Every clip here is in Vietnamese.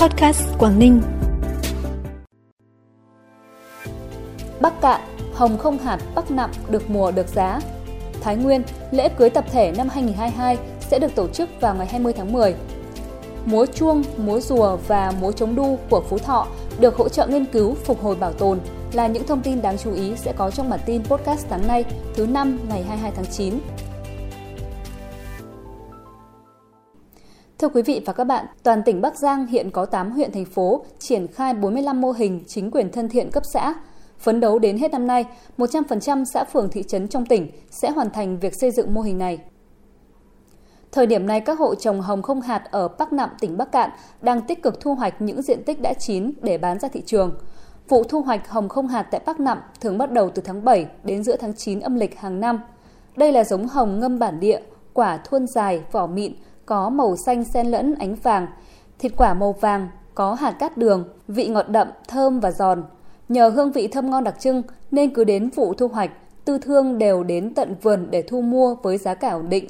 Podcast Quảng Ninh. Bắc Cạn, hồng không hạt, bắc nặng, được mùa được giá. Thái Nguyên, lễ cưới tập thể năm 2022 sẽ được tổ chức vào ngày 20 tháng 10. Múa chuông, múa rùa và múa chống đu của Phú Thọ được hỗ trợ nghiên cứu, phục hồi bảo tồn là những thông tin đáng chú ý sẽ có trong bản tin podcast sáng nay, thứ năm ngày 22 tháng 9. Thưa quý vị và các bạn, toàn tỉnh Bắc Giang hiện có 8 huyện thành phố triển khai 45 mô hình chính quyền thân thiện cấp xã. Phấn đấu đến hết năm nay, 100% xã phường thị trấn trong tỉnh sẽ hoàn thành việc xây dựng mô hình này. Thời điểm này, các hộ trồng hồng không hạt ở Bắc Nạm, tỉnh Bắc Cạn đang tích cực thu hoạch những diện tích đã chín để bán ra thị trường. Vụ thu hoạch hồng không hạt tại Bắc Nạm thường bắt đầu từ tháng 7 đến giữa tháng 9 âm lịch hàng năm. Đây là giống hồng ngâm bản địa, quả thuôn dài, vỏ mịn, có màu xanh xen lẫn ánh vàng, thịt quả màu vàng, có hạt cát đường, vị ngọt đậm, thơm và giòn. Nhờ hương vị thơm ngon đặc trưng nên cứ đến vụ thu hoạch, tư thương đều đến tận vườn để thu mua với giá cả ổn định.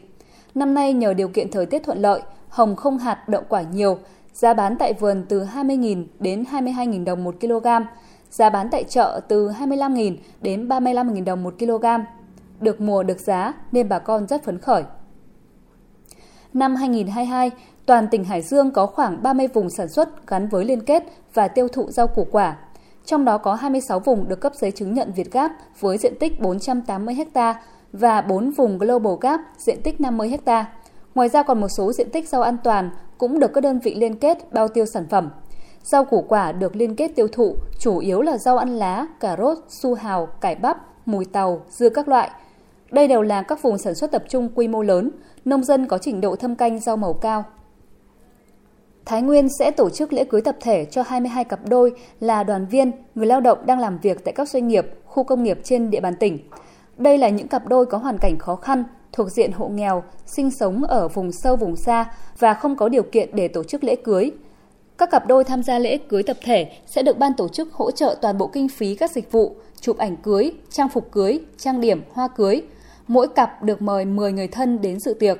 Năm nay nhờ điều kiện thời tiết thuận lợi, hồng không hạt đậu quả nhiều, giá bán tại vườn từ 20.000 đến 22.000 đồng một kg, giá bán tại chợ từ 25.000 đến 35.000 đồng một kg. Được mùa được giá nên bà con rất phấn khởi. Năm 2022, toàn tỉnh Hải Dương có khoảng 30 vùng sản xuất gắn với liên kết và tiêu thụ rau củ quả. Trong đó có 26 vùng được cấp giấy chứng nhận Việt Gáp với diện tích 480 ha và 4 vùng Global Gap diện tích 50 ha. Ngoài ra còn một số diện tích rau an toàn cũng được các đơn vị liên kết bao tiêu sản phẩm. Rau củ quả được liên kết tiêu thụ chủ yếu là rau ăn lá, cà rốt, su hào, cải bắp, mùi tàu, dưa các loại. Đây đều là các vùng sản xuất tập trung quy mô lớn, nông dân có trình độ thâm canh rau màu cao. Thái Nguyên sẽ tổ chức lễ cưới tập thể cho 22 cặp đôi là đoàn viên, người lao động đang làm việc tại các doanh nghiệp, khu công nghiệp trên địa bàn tỉnh. Đây là những cặp đôi có hoàn cảnh khó khăn, thuộc diện hộ nghèo, sinh sống ở vùng sâu vùng xa và không có điều kiện để tổ chức lễ cưới. Các cặp đôi tham gia lễ cưới tập thể sẽ được ban tổ chức hỗ trợ toàn bộ kinh phí các dịch vụ, chụp ảnh cưới, trang phục cưới, trang điểm, hoa cưới. Mỗi cặp được mời 10 người thân đến dự tiệc.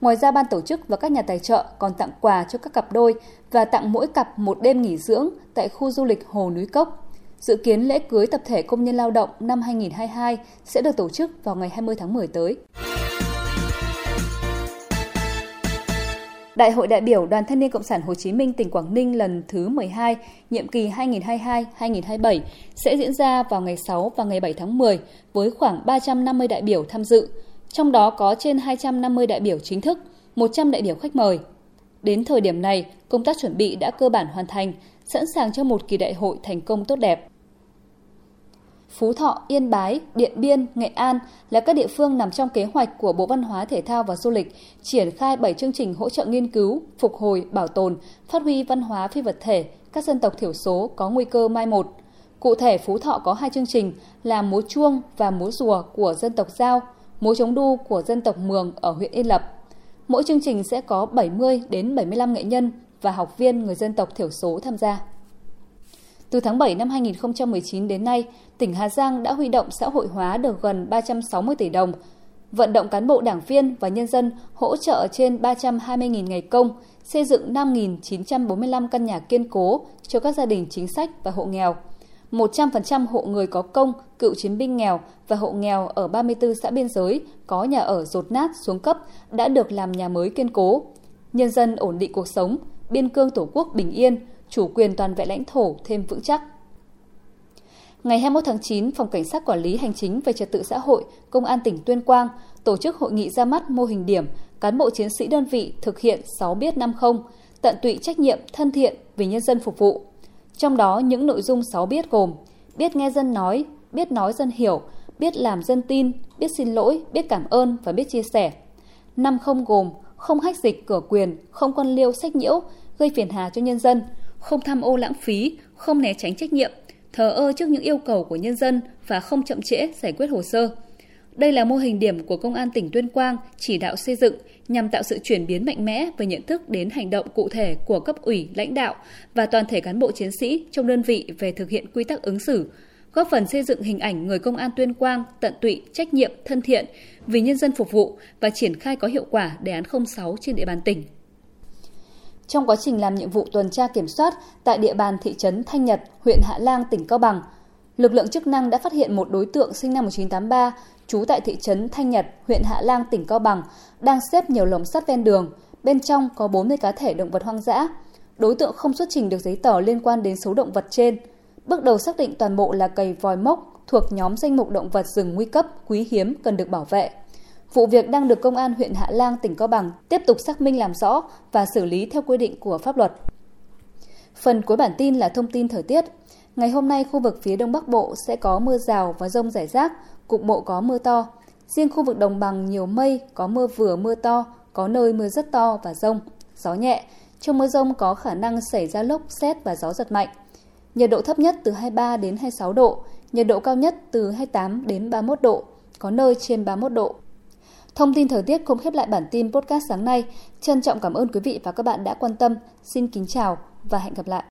Ngoài ra, ban tổ chức và các nhà tài trợ còn tặng quà cho các cặp đôi và tặng mỗi cặp một đêm nghỉ dưỡng tại khu du lịch Hồ Núi Cốc. Dự kiến lễ cưới tập thể công nhân lao động năm 2022 sẽ được tổ chức vào ngày 20 tháng 10 tới. Đại hội đại biểu Đoàn Thanh niên Cộng sản Hồ Chí Minh tỉnh Quảng Ninh lần thứ 12, nhiệm kỳ 2022-2027 sẽ diễn ra vào ngày 6 và ngày 7 tháng 10 với khoảng 350 đại biểu tham dự, trong đó có trên 250 đại biểu chính thức, 100 đại biểu khách mời. Đến thời điểm này, công tác chuẩn bị đã cơ bản hoàn thành, sẵn sàng cho một kỳ đại hội thành công tốt đẹp. Phú Thọ, Yên Bái, Điện Biên, Nghệ An là các địa phương nằm trong kế hoạch của Bộ Văn hóa Thể thao và Du lịch triển khai 7 chương trình hỗ trợ nghiên cứu, phục hồi, bảo tồn, phát huy văn hóa phi vật thể các dân tộc thiểu số có nguy cơ mai một. Cụ thể, Phú Thọ có hai chương trình là múa chuông và múa rùa của dân tộc Giao, múa chống đu của dân tộc Mường ở huyện Yên Lập. Mỗi chương trình sẽ có 70 đến 75 nghệ nhân và học viên người dân tộc thiểu số tham gia. Từ tháng 7 năm 2019 đến nay, tỉnh Hà Giang đã huy động xã hội hóa được gần 360 tỷ đồng, vận động cán bộ đảng viên và nhân dân hỗ trợ trên 320.000 ngày công, xây dựng 5.945 căn nhà kiên cố cho các gia đình chính sách và hộ nghèo. 100% hộ người có công, cựu chiến binh nghèo và hộ nghèo ở 34 xã biên giới có nhà ở rột nát xuống cấp đã được làm nhà mới kiên cố. Nhân dân ổn định cuộc sống, biên cương tổ quốc bình yên, chủ quyền toàn vẹn lãnh thổ thêm vững chắc. Ngày 21 tháng 9, Phòng Cảnh sát Quản lý Hành chính về Trật tự xã hội, Công an tỉnh Tuyên Quang tổ chức hội nghị ra mắt mô hình điểm cán bộ chiến sĩ đơn vị thực hiện 6 biết 50, tận tụy trách nhiệm, thân thiện vì nhân dân phục vụ. Trong đó những nội dung 6 biết gồm biết nghe dân nói, biết nói dân hiểu, biết làm dân tin, biết xin lỗi, biết cảm ơn và biết chia sẻ. Năm không gồm không hách dịch cửa quyền, không quan liêu sách nhiễu, gây phiền hà cho nhân dân, không tham ô lãng phí, không né tránh trách nhiệm, thờ ơ trước những yêu cầu của nhân dân và không chậm trễ giải quyết hồ sơ. Đây là mô hình điểm của Công an tỉnh Tuyên Quang chỉ đạo xây dựng nhằm tạo sự chuyển biến mạnh mẽ về nhận thức đến hành động cụ thể của cấp ủy, lãnh đạo và toàn thể cán bộ chiến sĩ trong đơn vị về thực hiện quy tắc ứng xử, góp phần xây dựng hình ảnh người công an Tuyên Quang tận tụy, trách nhiệm, thân thiện, vì nhân dân phục vụ và triển khai có hiệu quả đề án 06 trên địa bàn tỉnh trong quá trình làm nhiệm vụ tuần tra kiểm soát tại địa bàn thị trấn Thanh Nhật, huyện Hạ Lang, tỉnh Cao Bằng. Lực lượng chức năng đã phát hiện một đối tượng sinh năm 1983, trú tại thị trấn Thanh Nhật, huyện Hạ Lang, tỉnh Cao Bằng, đang xếp nhiều lồng sắt ven đường. Bên trong có 40 cá thể động vật hoang dã. Đối tượng không xuất trình được giấy tờ liên quan đến số động vật trên. Bước đầu xác định toàn bộ là cầy vòi mốc thuộc nhóm danh mục động vật rừng nguy cấp, quý hiếm cần được bảo vệ. Vụ việc đang được Công an huyện Hạ Lang, tỉnh Cao Bằng tiếp tục xác minh làm rõ và xử lý theo quy định của pháp luật. Phần cuối bản tin là thông tin thời tiết. Ngày hôm nay, khu vực phía Đông Bắc Bộ sẽ có mưa rào và rông rải rác, cục bộ có mưa to. Riêng khu vực đồng bằng nhiều mây, có mưa vừa mưa to, có nơi mưa rất to và rông, gió nhẹ. Trong mưa rông có khả năng xảy ra lốc, xét và gió giật mạnh. Nhiệt độ thấp nhất từ 23 đến 26 độ, nhiệt độ cao nhất từ 28 đến 31 độ, có nơi trên 31 độ. Thông tin thời tiết cũng khép lại bản tin podcast sáng nay. Trân trọng cảm ơn quý vị và các bạn đã quan tâm. Xin kính chào và hẹn gặp lại.